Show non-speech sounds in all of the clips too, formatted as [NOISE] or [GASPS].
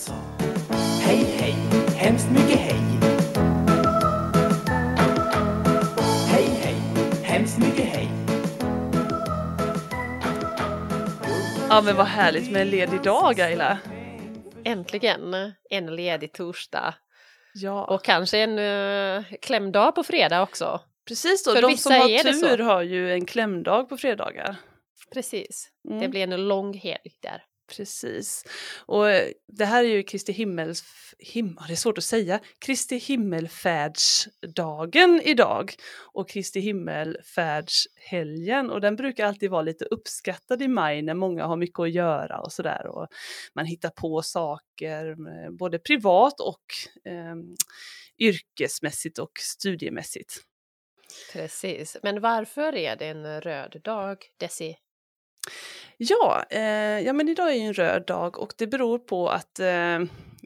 sa Hej, hej, hemskt mycket hej. Hej, hej, hemskt mycket hej. Ja men vad härligt med en ledig dag Ayla. Äntligen en ledig torsdag Ja, och kanske en uh, klämdag på fredag också. precis då. för De som har tur har ju en klämdag på fredagar. Precis, Mm. det blir en lång helg där. Precis. Och det här är ju Kristi himmels... Him, det är svårt att säga. Kristi himmelfärdsdagen idag. Och Kristi himmelfärdshelgen. Och den brukar alltid vara lite uppskattad i maj när många har mycket att göra och sådär. Och man hittar på saker eh, både privat och eh, yrkesmässigt och studiemässigt. Precis, men varför är det en röd dag, Desi? Ja, eh, ja, men idag är ju en röd dag och det beror på att eh,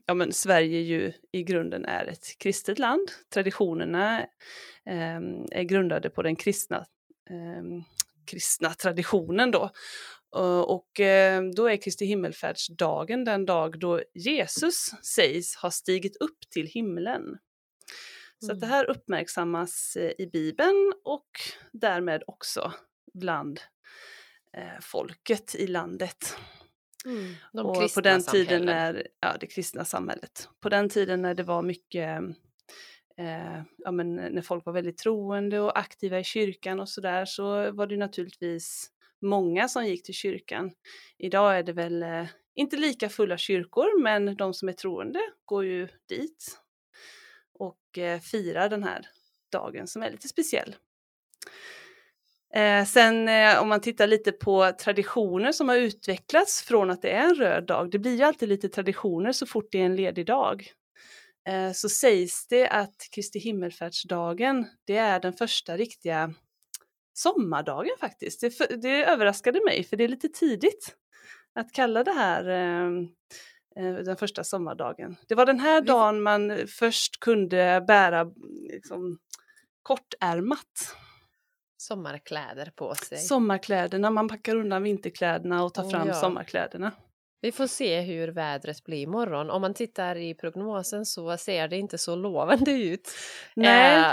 ja, men Sverige ju i grunden är ett kristet land. Traditionerna eh, är grundade på den kristna, eh, kristna traditionen då. Eh, Och eh, då är Kristi himmelfärdsdagen den dag då Jesus sägs ha stigit upp till himlen. Så att det här uppmärksammas eh, i Bibeln och därmed också bland folket i landet. De och på den tiden när, ja det kristna samhället, på den tiden när det var mycket, eh, ja men när folk var väldigt troende och aktiva i kyrkan och sådär så var det naturligtvis många som gick till kyrkan. Idag är det väl eh, inte lika fulla kyrkor men de som är troende går ju dit och eh, firar den här dagen som är lite speciell. Eh, sen eh, om man tittar lite på traditioner som har utvecklats från att det är en röd dag, det blir ju alltid lite traditioner så fort det är en ledig dag. Eh, så sägs det att Kristi himmelfärdsdagen, det är den första riktiga sommardagen faktiskt. Det, för, det överraskade mig för det är lite tidigt att kalla det här eh, eh, den första sommardagen. Det var den här dagen man först kunde bära liksom, kortärmat. Sommarkläder på sig. Sommarkläderna, man packar undan vinterkläderna och tar Oh, fram ja. sommarkläderna. Vi får se hur vädret blir imorgon. Om man tittar i prognosen så ser det inte så lovande ut. Nej, Eh,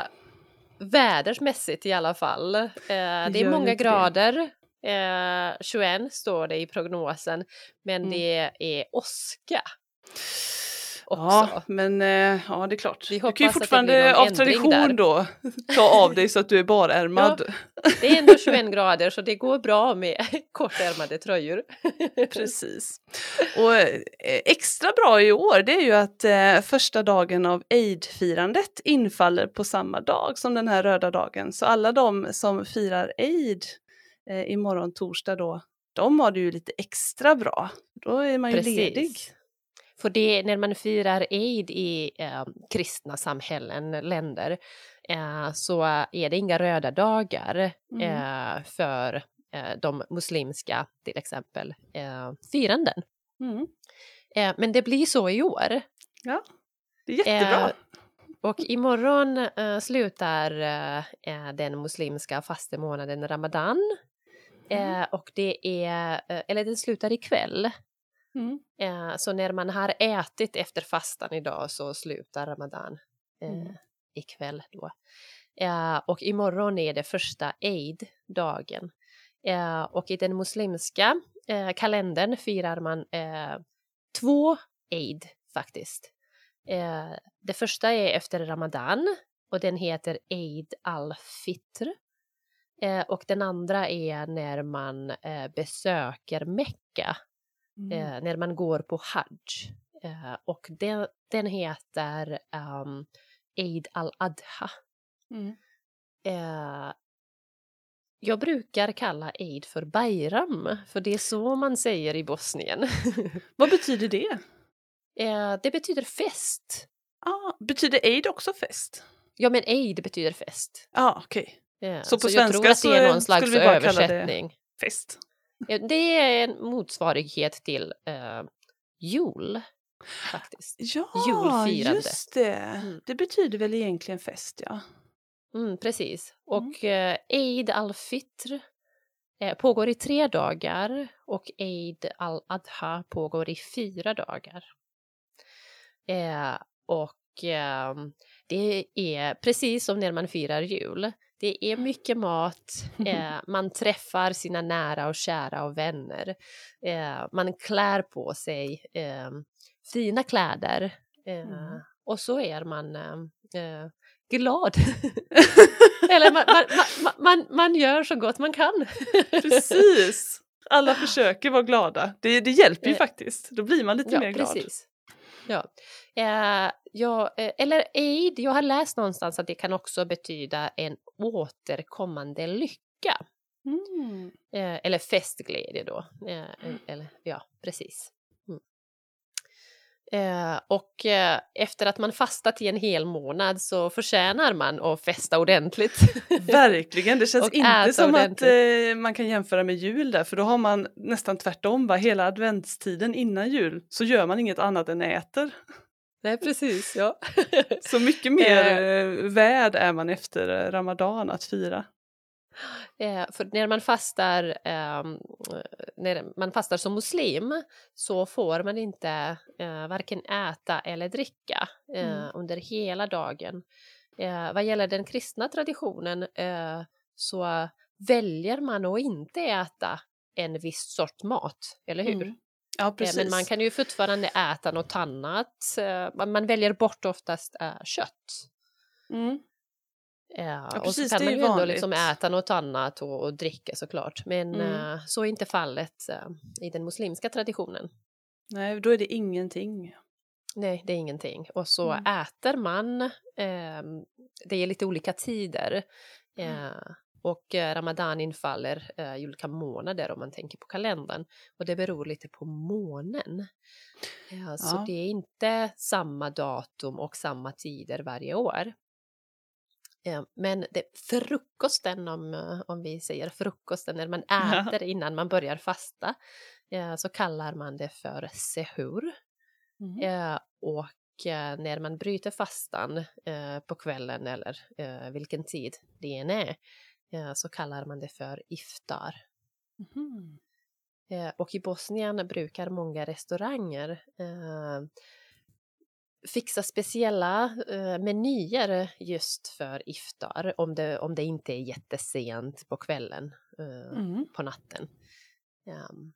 vädersmässigt i alla fall. Eh, det är många grader. Eh, 21 står det i prognosen. Men Mm. det är åska. Också. ja, men eh, ja, det är klart. Vi du kan ju fortfarande av tradition då ta av dig så att du är barärmad. Det är ändå 21 grader så det går bra med [LAUGHS] kortärmade tröjor. [LAUGHS] Precis. Och eh, extra bra i år det är ju att eh, första dagen av Eid-firandet infaller på samma dag som den här röda dagen. Så alla de som firar Eid eh, imorgon torsdag då, de har det ju lite extra bra. Då är man ju ledig. För det, när man firar Eid i eh, kristna samhällen, länder, eh, så är det inga röda dagar Mm. eh, för eh, de muslimska, till exempel, eh, firanden. Mm. Men det blir så i år. Ja, det är jättebra. Och imorgon eh, slutar eh, den muslimska fastemånaden Ramadan. Mm. Eh, och det är, eller den slutar ikväll. Mm. Eh, så när man har ätit efter fastan idag så slutar Ramadan eh, Mm. ikväll då. Eh, och imorgon är det första Eid-dagen. Eh, och i den muslimska eh, kalendern firar man eh, två Eid faktiskt. Eh, det första är efter Ramadan och den heter Eid al-Fitr. Eh, och den andra är när man besöker Mecka Mm. eh, när man går på Hajj. Eh, och den, den heter um, Eid al-Adha. Mm. Eh, jag brukar kalla Eid för Bayram, för det är så man säger i Bosnien. [LAUGHS] Vad betyder det? eh, det betyder fest. Ah, betyder Eid också fest? Ja, men Eid betyder fest. Ja, ah, okej. Eh, Så på jag svenska så skulle vi bara kalla det-. Fest. Det är en motsvarighet till eh, jul, faktiskt. Ja, Julfirande. just det. Mm. Det betyder väl egentligen fest, ja. Mm, precis. Mm. Och eh, Eid al-Fitr eh, pågår i tre dagar och Eid al-Adha pågår i fyra dagar. Eh, och eh, det är precis som när man firar jul. Det är mycket mat, [LAUGHS] eh, man träffar sina nära och kära och vänner. Eh, man klär på sig eh, fina kläder Mm. och så är man glad. [LAUGHS] Eller man, man, man, man, man gör så gott man kan. [LAUGHS] Precis! Alla försöker vara glada. Det, det hjälper ju Eh, faktiskt. Då blir man lite ja, mer glad. Precis. Ja. Eh, ja, eh, eller aid, jag har läst någonstans att det kan också betyda en återkommande lycka. Mm. Eh, eller festglädje då. Eh, eller, ja, precis. Eh, och eh, efter att man fastat i en hel månad så förtjänar man att festa ordentligt. [LAUGHS] Verkligen, det känns inte som att ordentligt. eh, man kan jämföra med jul där, för då har man nästan tvärtom, va? hela adventstiden innan jul så gör man inget annat än äter. Nej, precis. Ja. [LAUGHS] Så mycket mer eh, värd är man efter eh, Ramadan att fira. Eh, för när man fastar, ehm, när man fastar som muslim så får man inte eh, varken äta eller dricka eh, Mm. under hela dagen. Eh, vad gäller den kristna traditionen eh, så väljer man att inte äta en viss sort mat, eller hur? Mm. Ja, Eh, precis. Men man kan ju fortfarande äta något annat. Eh, man- väljer bort oftast eh, kött. Mm. Ja, och precis, så kan man ju ändå liksom äta något annat och, och dricka såklart. Men Mm. eh, så är inte fallet eh, i den muslimska traditionen. Nej, då är det ingenting. Nej, det är ingenting. Och så Mm. äter man, ehm, det är lite olika tider. Mm. Eh, och eh, Ramadan infaller i olika månader om man tänker på kalendern. Och det beror lite på månen. Ja, så Ja. det är inte samma datum och samma tider varje år. Eh, Men det, frukosten, om, eh, om vi säger frukosten, när man [LAUGHS] äter innan man börjar fasta, eh, så kallar man det för sehur. Mm. Och när man bryter fastan på kvällen eller vilken tid det än är så kallar man det för iftar. Eh, och i Bosnien brukar många restauranger fixa speciella eh, menyer just för iftar om det, om det inte är jättesent på kvällen, eh, Mm. på natten. Ehm,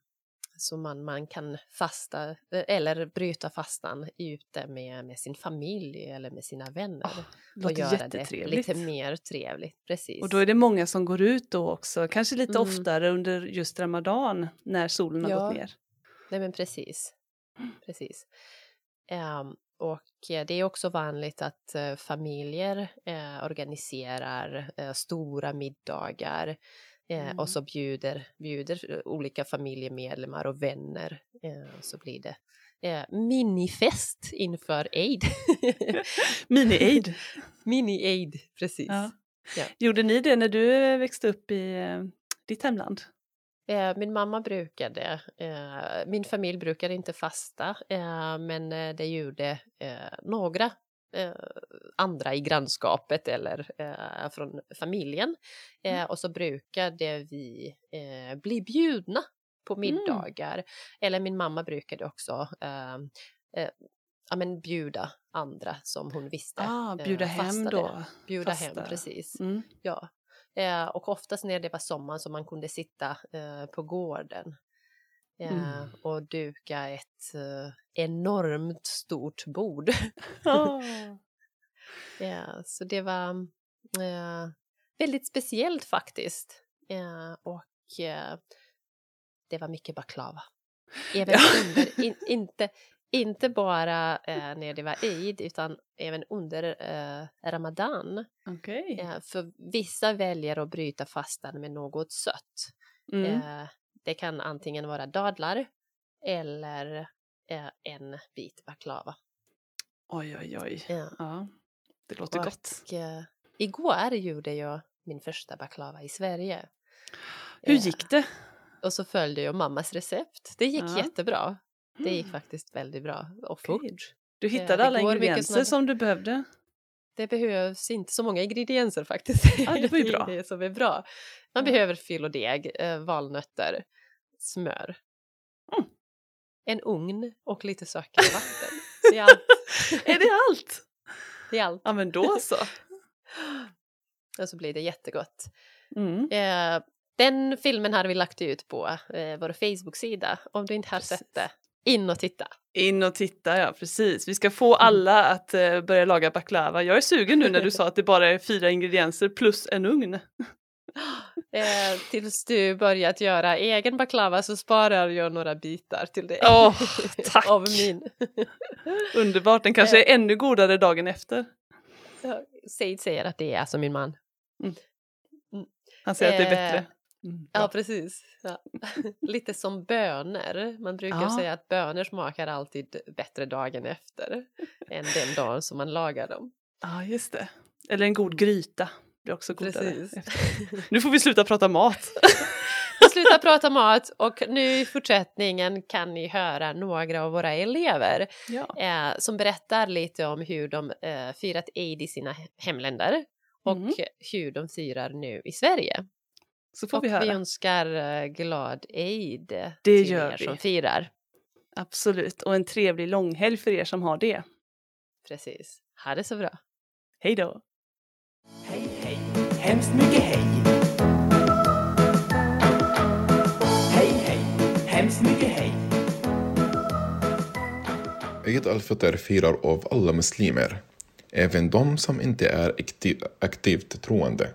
så man, man kan fasta eh, eller bryta fastan ute med, med sin familj eller med sina vänner Åh, och göra det lite mer trevligt. Precis. Och då är det många som går ut då också, kanske lite Mm. oftare under just Ramadan när solen har Ja. gått ner. Nej men precis. Mm. precis. Ehm, och eh, det är också vanligt att eh, familjer eh, organiserar stora middagar Mm. och så bjuder, bjuder olika familjemedlemmar och vänner. Så blir det minifest inför Eid. [LAUGHS] [LAUGHS] Mini-Aid. Mini-Eid, precis. Ja. Ja. Gjorde ni det när du växte upp i ditt hemland? Eh, min mamma brukade, eh, min familj brukade inte fasta, eh, men det gjorde några andra i grannskapet eller från familjen. Eh, och så brukade vi bli bjudna på middagar. Eller min mamma brukade också ja, men bjuda andra som hon visste Ah, bjuda hem fastade. då. Bjuda fasta. hem, precis. Mm. Ja, eh, och oftast när det var sommar så man kunde sitta eh, på gården eh, Mm. och duka ett eh, enormt stort bord. Ah. [LAUGHS] ja, så det var eh, väldigt speciellt faktiskt. Och det var mycket baklava. Även Ja. under, in, inte, inte bara eh, när det var Eid utan även under eh, Ramadan. Okej. Eh, för vissa väljer att bryta fastan med något sött. Mm. Eh, det kan antingen vara dadlar eller eh, en bit baklava. Oj, oj, oj. Ja. Ja, det låter Och, gott. eh, igår gjorde jag min första baklava i Sverige. Hur gick det? Och så följde jag mammas recept. Det gick Ja. jättebra. Det gick Mm. faktiskt väldigt bra och fort. Du det hittade alla ingredienser som du behövde? Det behövs inte så många ingredienser faktiskt. Ja, det var ju bra. [LAUGHS] Det som är bra. Man Ja. behöver deg, eh, valnötter, smör, Mm. en ugn och lite och vatten. Det är allt, [LAUGHS] Är det allt? [LAUGHS] Det är allt. Ja men då så. [GASPS] Och så blir det jättegott. Mm. Eh, den filmen har vi lagt ut på eh, vår Facebook-sida. Om du inte har Precis. sett det, in och titta. In och titta, ja precis. Vi ska få alla att eh, börja laga baklava. Jag är sugen nu när du [LAUGHS] sa att det bara är fyra ingredienser plus en ugn. [GASPS] Eh, tills du börjat göra egen baklava så sparar jag några bitar till dig. Åh, [LAUGHS] tack! Av min. [LAUGHS] Underbart, den kanske är ännu godare dagen efter. Said säger att det är som min man. Han säger att det är Eh, bättre. Mm, Ja, bra. precis. Ja. [LAUGHS] Lite som bönor. Man brukar Ja. säga att bönor smakar alltid bättre dagen efter än den dagen som man lagar dem. Ja, just det. Eller en god gryta. Blir också godare. Precis. efter. [LAUGHS] Nu får vi sluta prata mat. [LAUGHS] Vi slutar prata mat och nu i fortsättningen kan ni höra några av våra elever Ja. eh, som berättar lite om hur de eh, firat Eid i sina he- hemländer och Mm. hur de firar nu i Sverige. Så får och vi höra. önskar eh, glad Eid Det till gör er vi. som firar. Absolut. Och en trevlig långhelg för er som har det. Precis. Ha det så bra. Hej då! Hej, hej, hemskt mycket hej. Hej, hej, hemskt mycket hej. Eid al-Fitr firar av alla muslimer, även de som inte är aktiv, aktivt troende.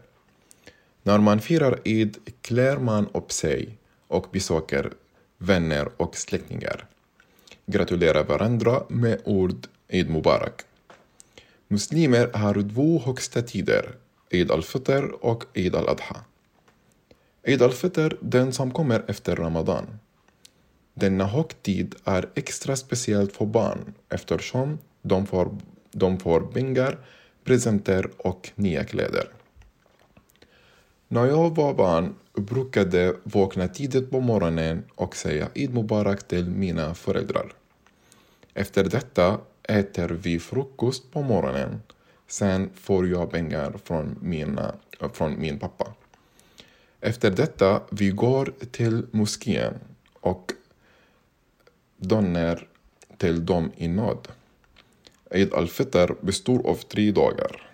När man firar Eid klär man upp sig och besöker vänner och släktingar. Gratulerar varandra med ord Eid Mubarak. Muslimer har två högsta tider, Eid al-Fitr och Eid al-Adha. Eid al-Fitr, den som kommer efter Ramadan. Denna högtid är extra speciell för barn eftersom de får, de får pengar, presenter och nya kläder. När jag var barn brukade vakna tidigt på morgonen och säga Eid Mubarak till mina föräldrar. Efter detta äter vi frukost på morgonen. Sen får jag pengar från, mina, från min pappa. Efter detta vi går till moskén och donner till dem i nåd. Eid al-Fitr består av tre dagar.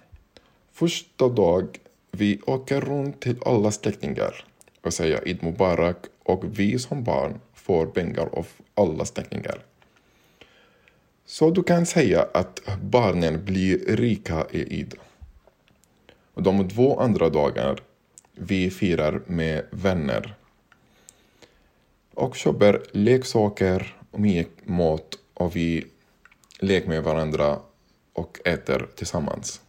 Första dag vi åker runt till alla släktingar och säger Eid Mubarak och vi som barn får pengar av alla släktingar. Så du kan säga att barnen blir rika i Eid. Och de två andra dagar vi firar med vänner och köper leksaker och mycket mat och vi leker med varandra och äter tillsammans.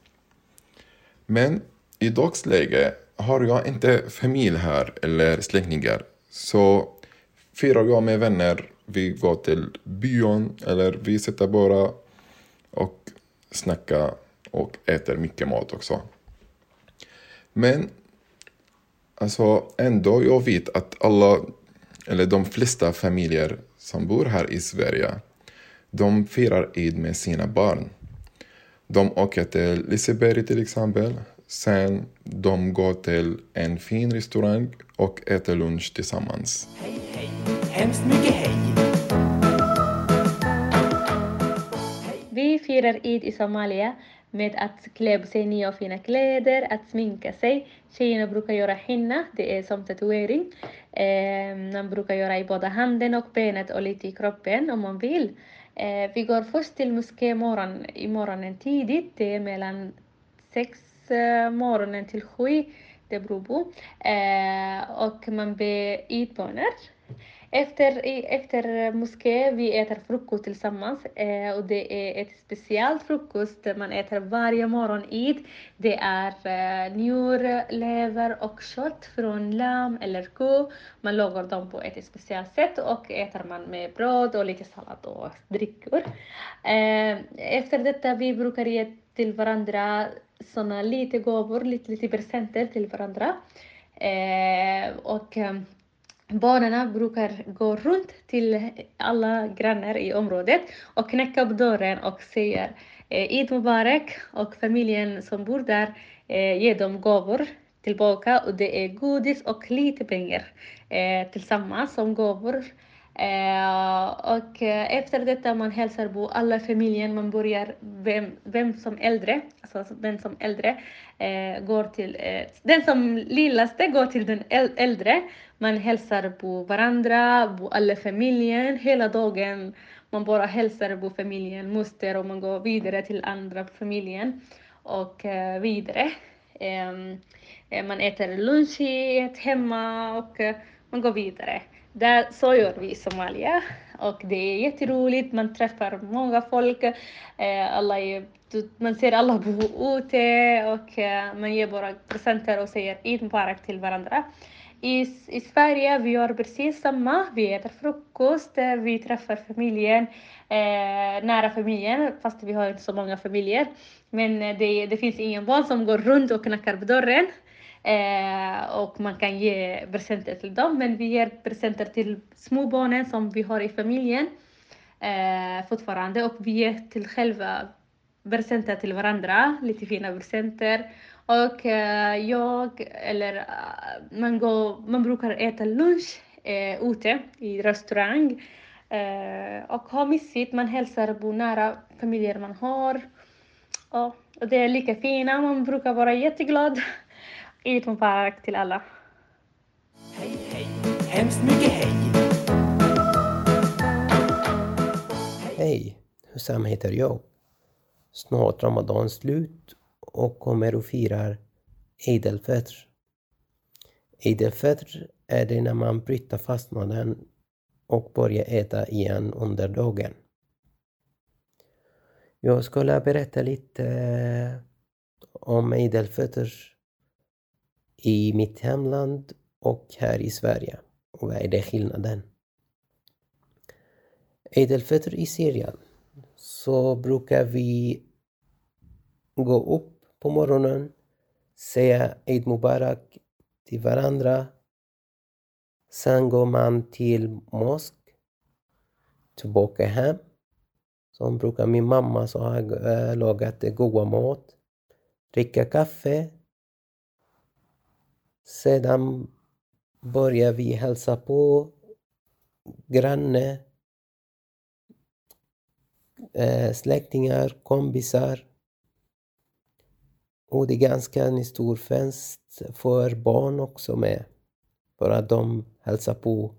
Men i dagsläget har jag inte familj här eller släktingar så firar jag med vänner. Vi går till byn eller vi sitter bara och snackar och äter mycket mat också. Men alltså ändå, jag vet att alla, eller de flesta familjer som bor här i Sverige, de firar Eid med sina barn. De åker till Liseberg till exempel. Sen de går till en fin restaurang och äter lunch tillsammans. Hej, hej, hemskt mycket hej. Vi firar Eid i Somalia med att klä på sig nya och fina kläder, att sminka sig. Tjejerna brukar göra henna, det är som tatuering. Eh, man brukar göra i båda handen och benet och lite i kroppen om man vill. Eh, vi går först till moské morgon, i morgonen tidigt, det är mellan sex Eh, morgonen till sju, det beror på. Eh, och man ber Eid-böner. Efter, efter moské vi äter frukost tillsammans eh, och det är ett speciellt frukost man äter varje morgon Eid. Det är eh, njur, lever och kött från lamm eller ko. Man lagar dem på ett speciellt sätt och äter man med bröd och lite sallad och drickor. Eh, efter detta vi brukar ge till varandra såna lite gåvor, lite, lite presenter till varandra. Eh, och eh, Barnen brukar gå runt till alla grannar i området och knacka på dörren och säga, eh, Eid Mubarak och familjen som bor där eh, ger dem gåvor tillbaka och det är godis och lite pengar eh, tillsammans som gåvor. Eh, och eh, efter detta man hälsar på alla familjen, man börjar vem, vem som äldre, alltså den som äldre eh, går till, eh, den som lillaste går till den äldre. Man hälsar på varandra, på alla familjen, hela dagen. Man bara hälsar på familjen, moster och man går vidare till andra familjen och eh, vidare. Ehm, eh, man äter lunch hemma och eh, man går vidare. Där, så gör vi i Somalia. Och det är jätteroligt, man träffar många folk, eh, alla är, man ser alla bo ute och eh, man ger bara presenter och säger Eid Mubarak till varandra. I, I Sverige vi gör precis samma, vi äter frukost, eh, vi träffar familjen, eh, nära familjen, fast vi har inte så många familjer. Men eh, det, det finns ingen barn som går runt och knackar på dörren. Eh, och man kan ge presenter till dem. Men vi ger presenter till småbarnen som vi har i familjen eh, fortfarande. Och vi ger till själva presenter till varandra, lite fina presenter. Och eh, jag, eller eh, man, går, man brukar äta lunch eh, ute i restaurang. Eh, och ha mysigt, man hälsar på nära familjer man har. Och, och det är lika fina, man brukar vara jätteglad. Eid Mubarak till alla. Hej, hej, hemskt mycket hej. Hej, Hussam heter jag. Snart Ramadan slut och kommer och firar Eid al-Fitr. Eid al-Fitr är det när man bryter fastnaden och börjar äta igen under dagen. Jag skulle berätta lite om Eid al-Fitr i mitt hemland och här i Sverige. Och vad är det skillnaden? Eid al-Fitr i Syrien så brukar vi gå upp på morgonen, säga Eid Mubarak till varandra. Sen går man till mosk, tillbaka hem. Som brukar min mamma så har äh, lagat goda mat. Dricka kaffe sedan började vi hälsa på granne, eh, släktingar, kompisar. Och det är ganska en stor fest för barn också med. För att de hälsar på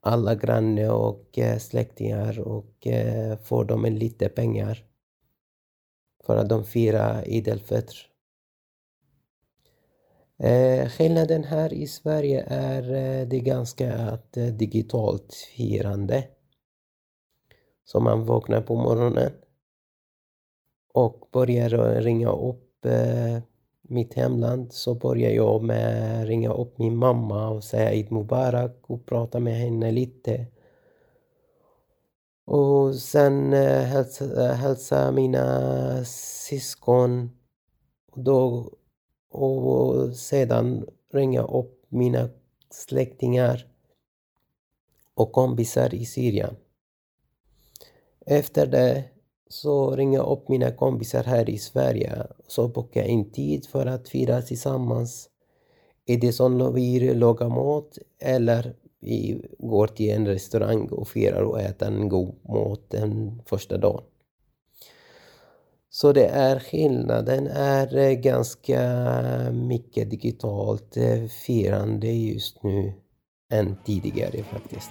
alla granne och eh, släktingar och eh, får dem en lite pengar. För att de firar Eid al-Fitr. Eh, skillnaden här i Sverige är eh, det ganska att eh, digitalt firande. Så man vaknar på morgonen och börjar ringa upp eh, mitt hemland så börjar jag med att ringa upp min mamma och säga Eid Mubarak och prata med henne lite. Och sen eh, hälsa, hälsa mina syskon. Och då och sedan ringa upp mina släktingar och kompisar i Syrien. Efter det så ringer jag upp mina kompisar här i Sverige så bokar jag in tid för att fira tillsammans. Är det som vi lagar mat eller vi går till en restaurang och firar och äter en god mat den första dagen. Så det är skillnaden är eh, ganska mycket digitalt eh, firande just nu än tidigare faktiskt.